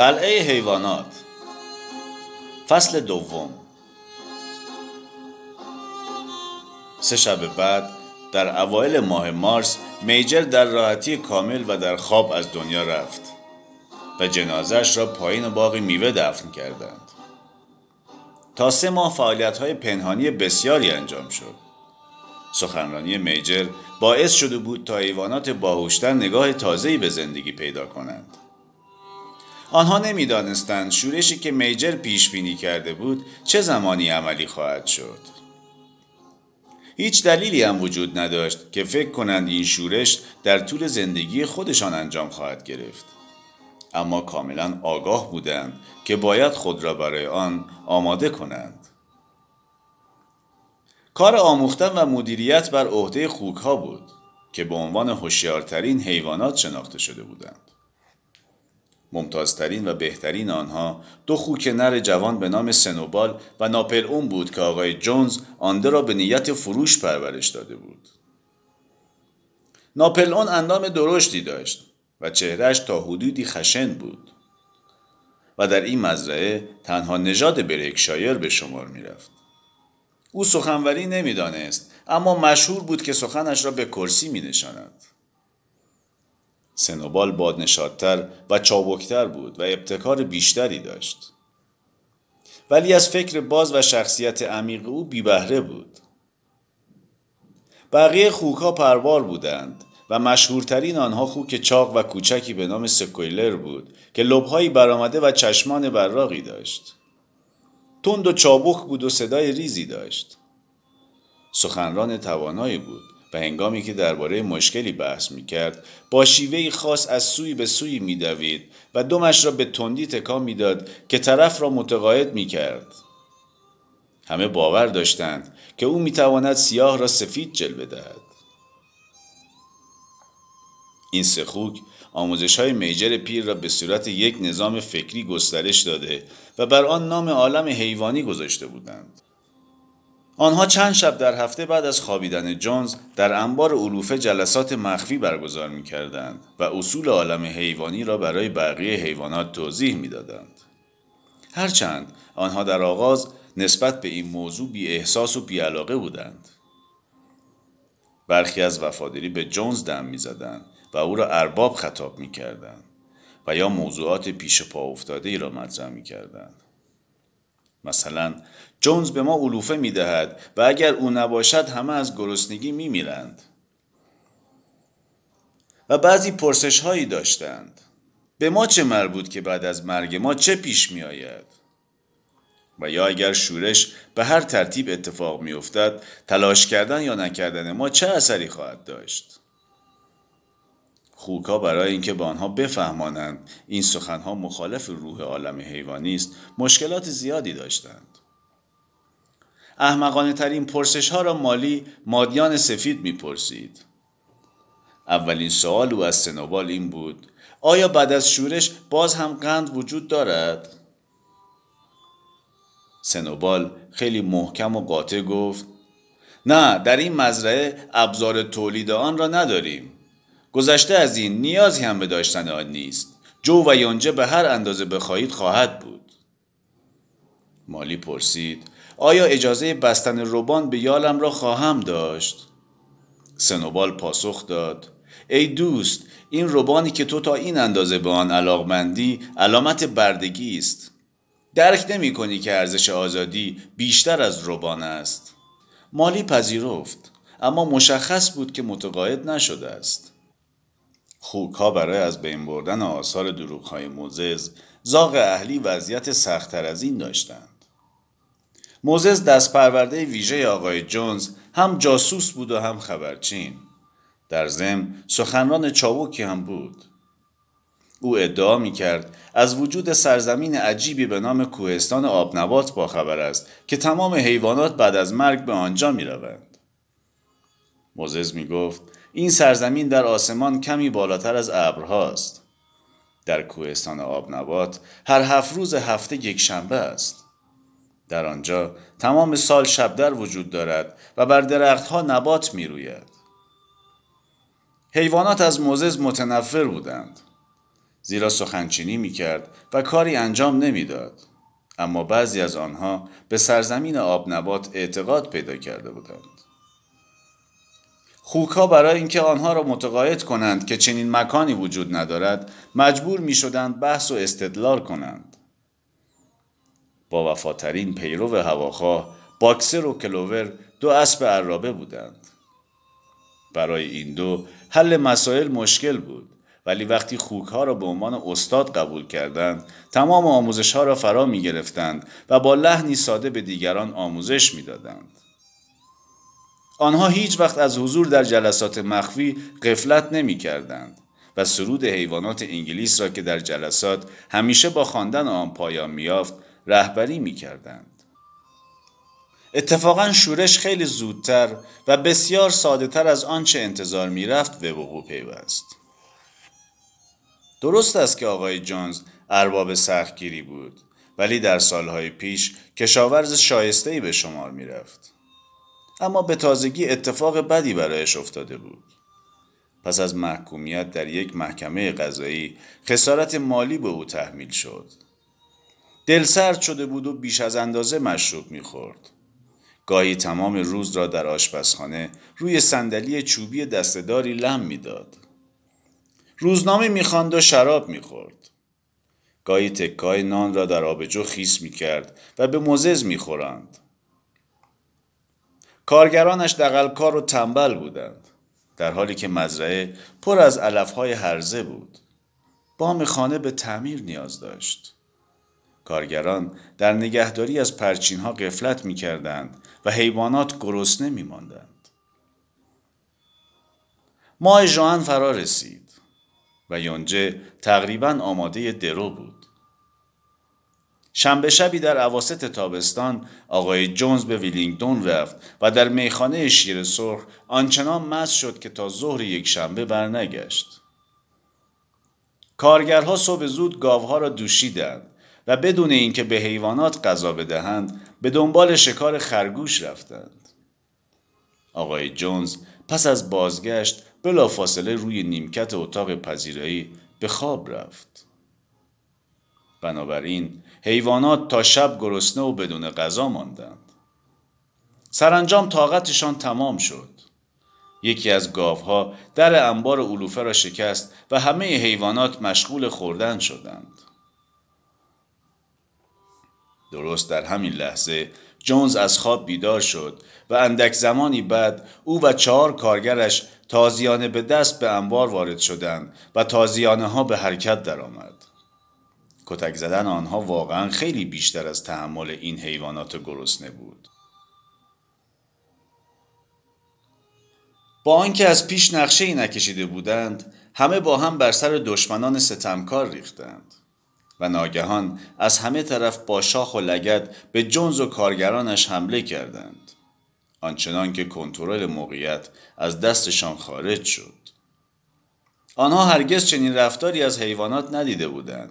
قلعه حیوانات. فصل دوم. سه شب بعد در اوایل ماه مارس میجر در راحتی کامل و در خواب از دنیا رفت و جنازش را پایین باغ میوه دفن کردند. تا سه ماه فعالیت های پنهانی بسیاری انجام شد. سخنرانی میجر باعث شده بود تا حیوانات باهوشتر نگاه تازه‌ای به زندگی پیدا کنند. آنها نمی‌دانستند شورشی که میجر پیش بینی کرده بود چه زمانی عملی خواهد شد. هیچ دلیلی هم وجود نداشت که فکر کنند این شورش در طول زندگی خودشان انجام خواهد گرفت. اما کاملا آگاه بودند که باید خود را برای آن آماده کنند. کار آموختن و مدیریت بر عهده خوک ها بود که به عنوان هوشیارترین حیوانات شناخته شده بودند. ممتازترین و بهترین آنها دو خوک نر جوان به نام سنوبال و ناپل اون بود که آقای جونز آنده را به نیت فروش پرورش داده بود. ناپل اون اندام درشتی داشت و چهرهش تا حدودی خشن بود و در این مزرعه تنها نژاد بریکشایر به شمار می رفت. او سخنوری نمی‌دانست اما مشهور بود که سخنش را به کرسی می نشاند. سنوبال بادنشادتر و چابکتر بود و ابتکار بیشتری داشت. ولی از فکر باز و شخصیت عمیق او بیبهره بود. بقیه خوکها پربار بودند و مشهورترین آنها خوک چاق و کوچکی به نام سکویلر بود که لبهایی برآمده و چشمان براقی داشت. تند و چابک بود و صدای ریزی داشت. سخنران توانایی بود و هنگامی که درباره مشکلی بحث می کرد با شیوهی خاص از سوی به سوی می دوید و دمش را به تندی تکان می‌داد که طرف را متقاعد می کرد. همه باور داشتند که او می تواند سیاه را سفید جلوه دهد. این سخوک آموزش های میجر پیر را به صورت یک نظام فکری گسترش داده و بر آن نام عالم حیوانی گذاشته بودند. آنها چند شب در هفته بعد از خوابیدن جونز در انبار علوفه جلسات مخفی برگزار می کردند و اصول عالم حیوانی را برای بقیه حیوانات توضیح می دادند. هرچند آنها در آغاز نسبت به این موضوع بی احساس و بی علاقه بودند. برخی از وفاداری به جونز دم می زدند و او را ارباب خطاب می کردند و یا موضوعات پیش پا افتاده ای را مطرح می کردند. مثلا جونز به ما علوفه می دهد و اگر او نباشد همه از گرسنگی می میرند. و بعضی پرسش هایی داشتند. به ما چه مربوط که بعد از مرگ ما چه پیش می آید؟ و یا اگر شورش به هر ترتیب اتفاق می افتد تلاش کردن یا نکردن ما چه اثری خواهد داشت؟ خوکا برای اینکه به آنها بفهمانند این سخنها مخالف روح عالم حیوانی است مشکلات زیادی داشتند احمقانه ترین پرسش ها را مالی مادیان سفید می‌پرسید. اولین سوال او از سنوبال این بود آیا بعد از شورش باز هم قند وجود دارد؟ سنوبال خیلی محکم و قاطع گفت نه در این مزرعه ابزار تولید آن را نداریم. گذشته از این نیازی هم به داشتن آن نیست. جو و یونجه به هر اندازه بخواهید خواهد بود. مالی پرسید آیا اجازه بستن روبان به یالم را خواهم داشت؟ سنوبال پاسخ داد ای دوست این روبانی که تو تا این اندازه به آن علاقمندی علامت بردگی است درک نمی کنی که ارزش آزادی بیشتر از روبان است مالی پذیرفت اما مشخص بود که متقاعد نشده است خوکها برای از بین بردن آثار دروغهای موزز زاغ اهلی وضعیت سختتر از این داشتند. موزز دست پرورده ویژه آقای جونز هم جاسوس بود و هم خبرچین. در زم سخنران چابوکی هم بود. او ادعا می کرد از وجود سرزمین عجیبی به نام کوهستان آبنبات با خبر است که تمام حیوانات بعد از مرگ به آنجا می روند. موزز می گفت این سرزمین در آسمان کمی بالاتر از ابرهاست در کوهستان آبنبات هر هفت روز هفته یک شنبه است در آنجا تمام سال شبدر وجود دارد و بر درختها نبات می روید. حیوانات از موزز متنفر بودند زیرا سخنچینی می کرد و کاری انجام نمی‌داد. اما بعضی از آنها به سرزمین آب نبات اعتقاد پیدا کرده بودند. خوکها برای اینکه آنها را متقاعد کنند که چنین مکانی وجود ندارد مجبور می شدند بحث و استدلال کنند. با وفاترین پیرو هواخواه باکسر و کلوور دو اسب عرابه بودند. برای این دو حل مسائل مشکل بود ولی وقتی خوک ها را به عنوان استاد قبول کردند تمام آموزش ها را فرا می گرفتند و با لحنی ساده به دیگران آموزش می دادند. آنها هیچ وقت از حضور در جلسات مخفی قفلت نمی کردند و سرود حیوانات انگلیس را که در جلسات همیشه با خواندن آن پایان میافت رهبری می کردند. اتفاقا شورش خیلی زودتر و بسیار ساده تر از آنچه انتظار می رفت به وقوع پیوست. درست است که آقای جونز ارباب سختگیری بود ولی در سالهای پیش کشاورز شایستهی به شمار می رفت. اما به تازگی اتفاق بدی برایش افتاده بود. پس از محکومیت در یک محکمه قضایی خسارت مالی به او تحمیل شد. دل سرد شده بود و بیش از اندازه مشروب می‌خورد. گاهی تمام روز را در آشپزخانه روی صندلی چوبی دستداری لم می‌داد. روزنامه می‌خواند و شراب می‌خورد. گاهی تکای نان را در آبجو خیس می‌کرد و به مزز می‌خورند. کارگرانش دقلکار و تنبل بودند. در حالی که مزرعه پر از علفهای هرزه بود. بام خانه به تعمیر نیاز داشت. کارگران در نگهداری از پرچین ها قفلت می کردند و حیوانات گرسنه می ماندند. ماه ژوئن فرا رسید و یونجه تقریبا آماده درو بود. شنبه شبی در عواست تابستان آقای جونز به ویلینگدون رفت و در میخانه شیر سرخ آنچنان مست شد که تا ظهر یک شنبه برنگشت. کارگرها صبح زود گاوها را دوشیدند و بدون اینکه به حیوانات غذا بدهند به دنبال شکار خرگوش رفتند. آقای جونز پس از بازگشت بلافاصله روی نیمکت اتاق پذیرایی به خواب رفت. بنابراین حیوانات تا شب گرسنه و بدون غذا ماندند. سرانجام طاقتشان تمام شد. یکی از گاوها در انبار علوفه را شکست و همه حیوانات مشغول خوردن شدند. درست در همین لحظه جونز از خواب بیدار شد و اندک زمانی بعد او و چهار کارگرش تازیانه به دست به انبار وارد شدند و تازیانه ها به حرکت درآمد. کتک زدن آنها واقعا خیلی بیشتر از تحمل این حیوانات گرسنه بود. با آنکه از پیش نقشه ای نکشیده بودند همه با هم بر سر دشمنان ستمکار ریختند و ناگهان از همه طرف با شاخ و لگد به جنز و کارگرانش حمله کردند. آنچنان که کنترل موقعیت از دستشان خارج شد. آنها هرگز چنین رفتاری از حیوانات ندیده بودند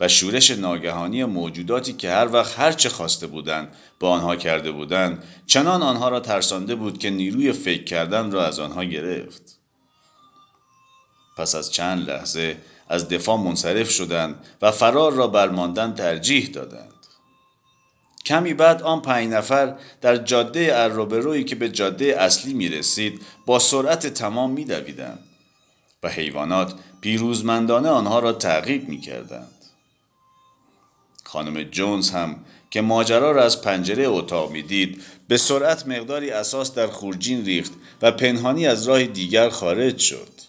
و شورش ناگهانی موجوداتی که هر وقت هر چه خواسته بودند با آنها کرده بودند چنان آنها را ترسانده بود که نیروی فکر کردن را از آنها گرفت. پس از چند لحظه از دفاع منصرف شدند و فرار را برماندن ترجیح دادند کمی بعد آن پنج نفر در جاده عرابرویی که به جاده اصلی می رسید با سرعت تمام می دویدند و حیوانات پیروزمندانه آنها را تعقیب می کردند. خانم جونز هم که ماجرا را از پنجره اتاق می‌دید به سرعت مقداری اساس در خورجین ریخت و پنهانی از راه دیگر خارج شد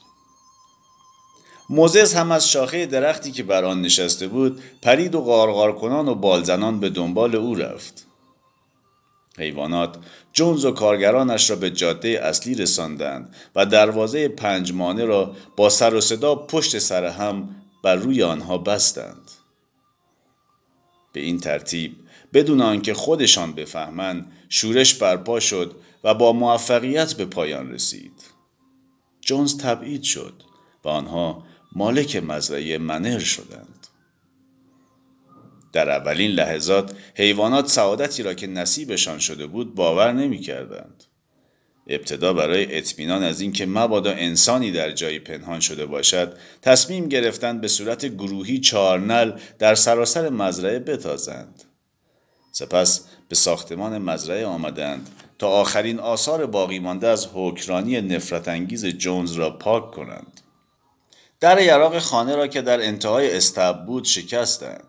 موزز هم از شاخه درختی که بر آن نشسته بود پرید و غارغار کنان و بالزنان به دنبال او رفت. حیوانات جونز و کارگرانش را به جاده اصلی رساندند و دروازه پنجمانه را با سر و صدا پشت سر هم بر روی آنها بستند. به این ترتیب بدون آنکه خودشان بفهمند شورش برپا شد و با موفقیت به پایان رسید. جونز تبعید شد و آنها مالک مزرعه منر شدند. در اولین لحظات حیوانات سعادتی را که نصیبشان شده بود باور نمی کردند. ابتدا برای اطمینان از اینکه مبادا انسانی در جایی پنهان شده باشد تصمیم گرفتند به صورت گروهی چارنل در سراسر مزرعه بتازند. سپس به ساختمان مزرعه آمدند تا آخرین آثار باقی مانده از حکرانی نفرت انگیز جونز را پاک کنند. در یراق خانه را که در انتهای استب بود شکستند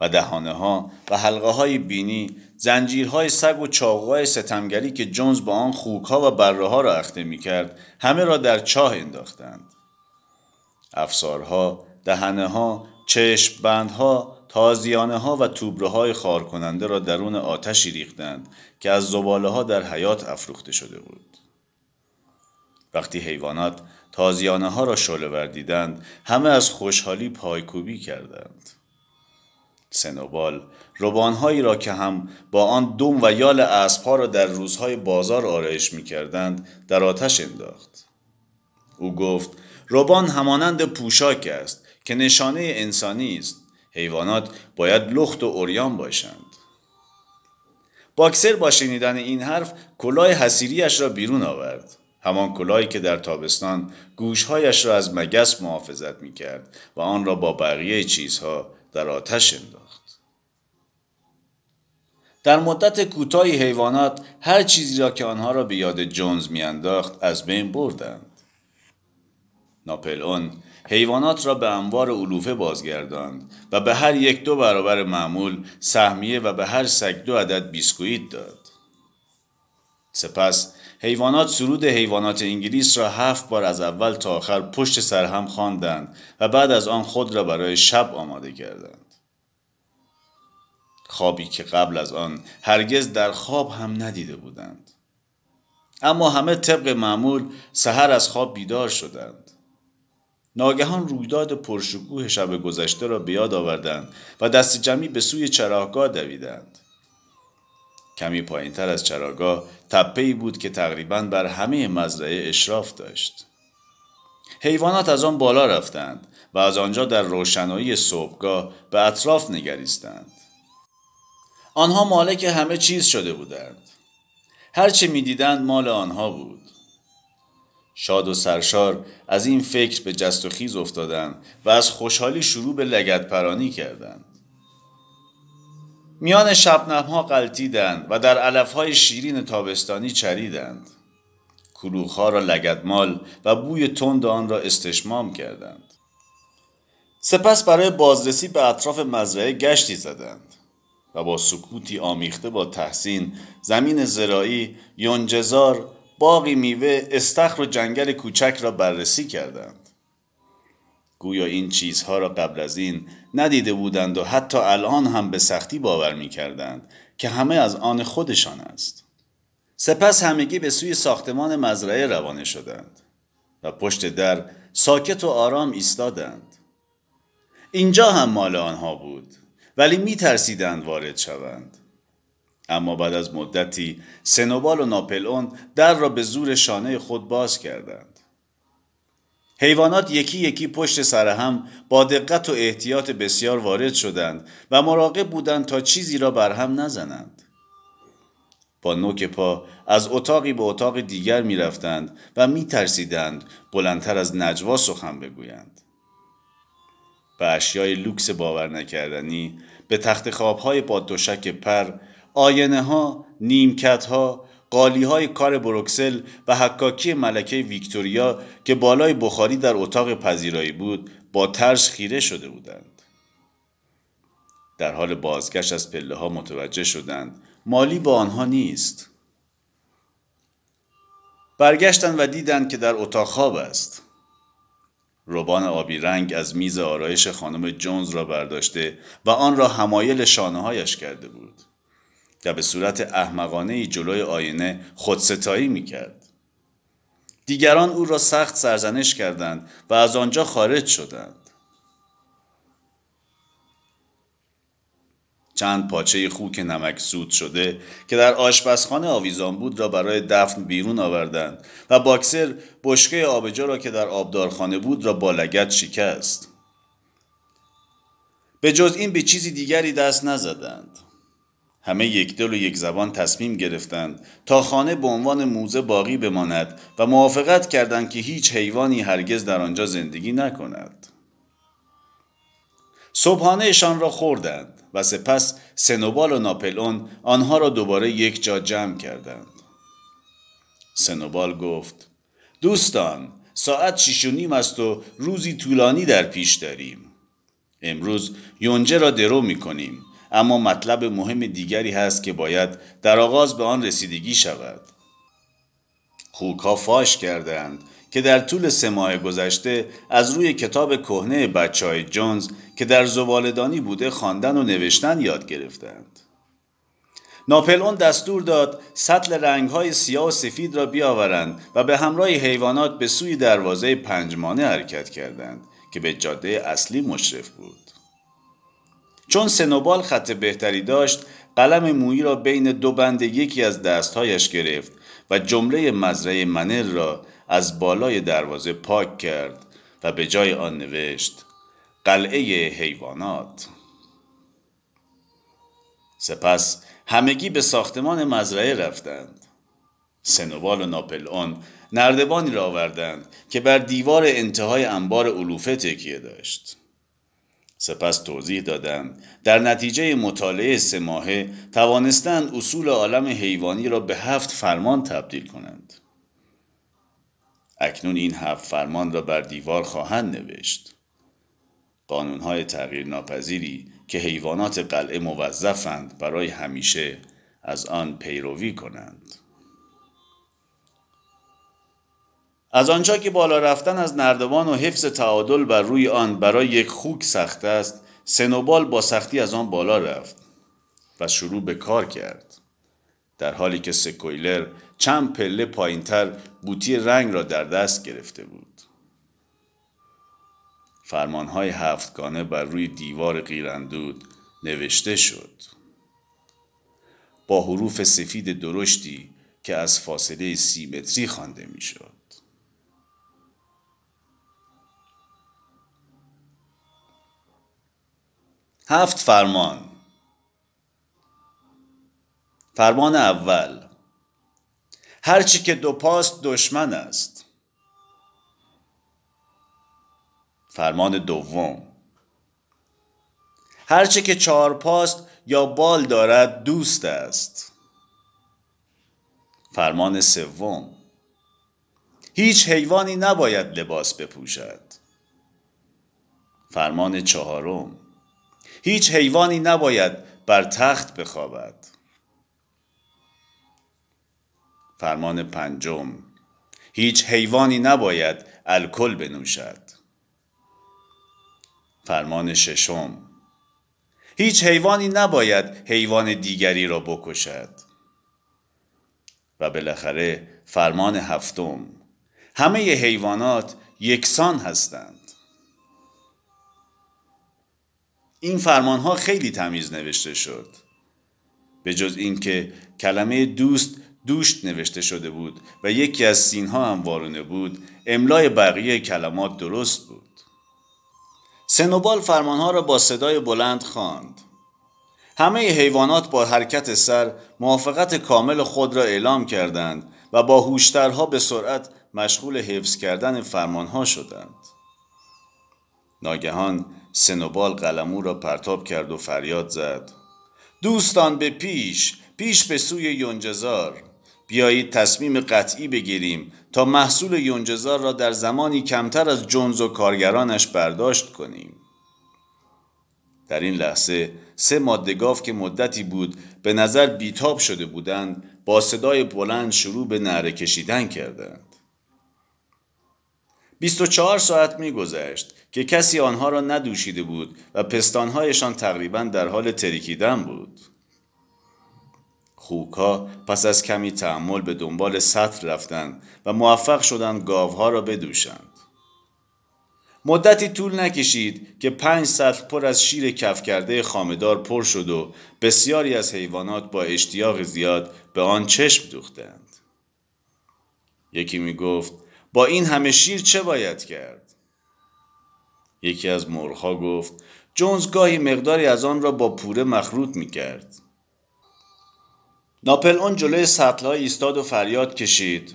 و دهانه ها و حلقه های بینی زنجیرهای سگ و چاقوهای ستمگری که جونز با آن خوک ها و بره ها را اخته می کرد همه را در چاه انداختند. افسارها دهنه ها چشم بندها تازیانه ها و توبره های خار کننده را درون آتشی ریختند که از زباله ها در حیات افروخته شده بود. وقتی حیوانات تازیانه ها را شعله وردیدند همه از خوشحالی پایکوبی کردند سنوبال روبانهایی را که هم با آن دوم و یال اسبها را در روزهای بازار آرایش می کردند در آتش انداخت. او گفت روبان همانند پوشاک است که نشانه انسانی است. حیوانات باید لخت و اوریان باشند. باکسر با شنیدن این حرف کلاه حسیریش را بیرون آورد. همان کلاهی که در تابستان گوشهایش را از مگس محافظت می کرد و آن را با بقیه چیزها در آتش انداخت. در مدت کوتاهی حیوانات هر چیزی را که آنها را به یاد جونز میانداخت از بین بردند. ناپلئون حیوانات را به انوار علوفه بازگرداند و به هر یک دو برابر معمول سهمیه و به هر سگ دو عدد بیسکویت داد. سپس حیوانات سرود حیوانات انگلیس را هفت بار از اول تا آخر پشت سر هم خواندند و بعد از آن خود را برای شب آماده کردند. خوابی که قبل از آن هرگز در خواب هم ندیده بودند. اما همه طبق معمول سحر از خواب بیدار شدند. ناگهان رویداد پرشکوه شب گذشته را به یاد آوردند و دست جمعی به سوی چراگاه دویدند. کمی پایین تر از چراگاه تپه بود که تقریبا بر همه مزرعه اشراف داشت. حیوانات از آن بالا رفتند و از آنجا در روشنایی صبحگاه به اطراف نگریستند. آنها مالک همه چیز شده بودند. هرچه می‌دیدند مال آنها بود. شاد و سرشار از این فکر به جست و خیز افتادند و از خوشحالی شروع به لگت پرانی کردند. میان شبنم ها قلتیدند و در علف های شیرین تابستانی چریدند. کلوخ ها را لگدمال و بوی تند آن را استشمام کردند. سپس برای بازرسی به اطراف مزرعه گشتی زدند و با سکوتی آمیخته با تحسین زمین زراعی، یونجزار، باقی میوه، استخر و جنگل کوچک را بررسی کردند. گویا این چیزها را قبل از این ندیده بودند و حتی الان هم به سختی باور می کردند که همه از آن خودشان است. سپس همگی به سوی ساختمان مزرعه روانه شدند و پشت در ساکت و آرام ایستادند. اینجا هم مال آنها بود ولی می ترسیدند وارد شوند. اما بعد از مدتی سنوبال و ناپلئون در را به زور شانه خود باز کردند. حیوانات یکی یکی پشت سر هم با دقت و احتیاط بسیار وارد شدند و مراقب بودند تا چیزی را بر هم نزنند. با نوک پا از اتاقی به اتاق دیگر می رفتند و می ترسیدند بلندتر از نجوا سخن بگویند. به اشیای لوکس باور نکردنی به تخت خوابهای با دوشک پر، آینه ها، نیمکت ها، قالی های کار بروکسل و حکاکی ملکه ویکتوریا که بالای بخاری در اتاق پذیرایی بود با ترس خیره شده بودند. در حال بازگشت از پله ها متوجه شدند مالی با آنها نیست. برگشتند و دیدند که در اتاق خواب است. روبان آبی رنگ از میز آرایش خانم جونز را برداشته و آن را همایل شانه هایش کرده بود. و به صورت احمقانه جلوی آینه خودستایی می کرد. دیگران او را سخت سرزنش کردند و از آنجا خارج شدند. چند پاچه خوک نمک سود شده که در آشپزخانه آویزان بود را برای دفن بیرون آوردند و باکسر بشکه آبجو را که در آبدارخانه بود را با لگت شکست. به جز این به چیزی دیگری دست نزدند. همه یک دل و یک زبان تصمیم گرفتند تا خانه به عنوان موزه باقی بماند و موافقت کردند که هیچ حیوانی هرگز در آنجا زندگی نکند. صبحانهشان را خوردند و سپس سنوبال و ناپلون آنها را دوباره یک جا جمع کردند. سنوبال گفت دوستان ساعت شیش و نیم است و روزی طولانی در پیش داریم. امروز یونجه را درو می کنیم اما مطلب مهم دیگری هست که باید در آغاز به آن رسیدگی شود. خوکها فاش کردند که در طول سه ماه گذشته از روی کتاب کهنه بچه های جونز که در زبالدانی بوده خواندن و نوشتن یاد گرفتند. ناپلئون دستور داد سطل رنگهای سیاه و سفید را بیاورند و به همراه حیوانات به سوی دروازه پنجمانه حرکت کردند که به جاده اصلی مشرف بود. چون سنوبال خط بهتری داشت قلم مویی را بین دو بند یکی از دستهایش گرفت و جمله مزرعه منر را از بالای دروازه پاک کرد و به جای آن نوشت قلعه حیوانات. سپس همگی به ساختمان مزرعه رفتند. سنوبال و ناپلئون نردبانی را آوردند که بر دیوار انتهای انبار علوفه تکیه داشت. سپس توضیح دادند. در نتیجه مطالعه سه ماهه توانستند اصول عالم حیوانی را به هفت فرمان تبدیل کنند. اکنون این هفت فرمان را بر دیوار خواهند نوشت. قانونهای تغییر ناپذیری که حیوانات قلعه موظفند برای همیشه از آن پیروی کنند. از آنجا که بالا رفتن از نردبان و حفظ تعادل بر روی آن برای یک خوک سخت است سنوبال با سختی از آن بالا رفت و شروع به کار کرد. در حالی که سکویلر چند پله پایینتر بوتی رنگ را در دست گرفته بود. فرمانهای هفتگانه بر روی دیوار قیراندود نوشته شد. با حروف سفید درشتی که از فاصله سی متری خوانده می‌شد. هفت فرمان. فرمان اول. هرچی که دو پاست دشمن است. فرمان دوم. هرچه که چهار پاست یا بال دارد دوست است. فرمان سوم. هیچ حیوانی نباید لباس بپوشد. فرمان چهارم. هیچ حیوانی نباید بر تخت بخوابد. فرمان پنجم. هیچ حیوانی نباید الکل بنوشد. فرمان ششم. هیچ حیوانی نباید حیوان دیگری را بکشد. و بالاخره فرمان هفتم. همه حیوانات یکسان هستند. این فرمان ها خیلی تمیز نوشته شد به جز اینکه کلمه دوست دوشت نوشته شده بود و یکی از سین ها هم وارونه بود املای بقیه کلمات درست بود سنوبال فرمانها را با صدای بلند خواند. همه حیوانات با حرکت سر موافقت کامل خود را اعلام کردند و با هوشترها به سرعت مشغول حفظ کردن فرمانها شدند. ناگهان سنوبال قلمو را پرتاب کرد و فریاد زد. دوستان به پیش، پیش به سوی یونجزار. بیایید تصمیم قطعی بگیریم تا محصول یونجزار را در زمانی کمتر از جنز و کارگرانش برداشت کنیم. در این لحظه سه مادگاف که مدتی بود به نظر بیتاب شده بودند با صدای بلند شروع به نعره کشیدن کردند. 24 ساعت میگذشت که کسی آنها را ندوشیده بود و پستانهایشان تقریبا در حال ترکیدن بود. خوکها پس از کمی تحمل به دنبال سطر رفتند و موفق شدند گاوها را بدوشند. مدتی طول نکشید که پنج سطل پر از شیر کف کرده خامدار پر شد و بسیاری از حیوانات با اشتیاق زیاد به آن چشم دوختند. یکی می گفت با این همه شیر چه باید کرد؟ یکی از مرغها گفت جونز گاهی مقداری از آن را با پوره مخلوط می کرد. ناپل اون جلوی سطلها ایستاد و فریاد کشید.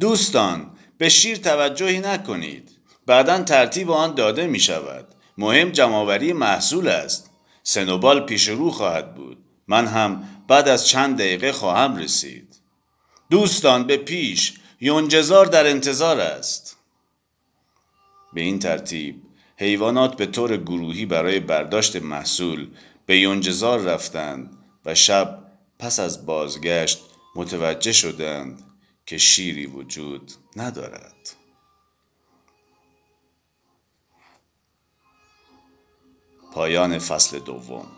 دوستان به شیر توجهی نکنید. بعدا ترتیب آن داده می شود مهم جمعآوری محصول است. سنوبال پیش رو خواهد بود. من هم بعد از چند دقیقه خواهم رسید. دوستان به پیش. یونجزار در انتظار است. به این ترتیب حیوانات به طور گروهی برای برداشت محصول به یونجزار رفتند و شب پس از بازگشت متوجه شدند که شیری وجود ندارد. پایان فصل دوم.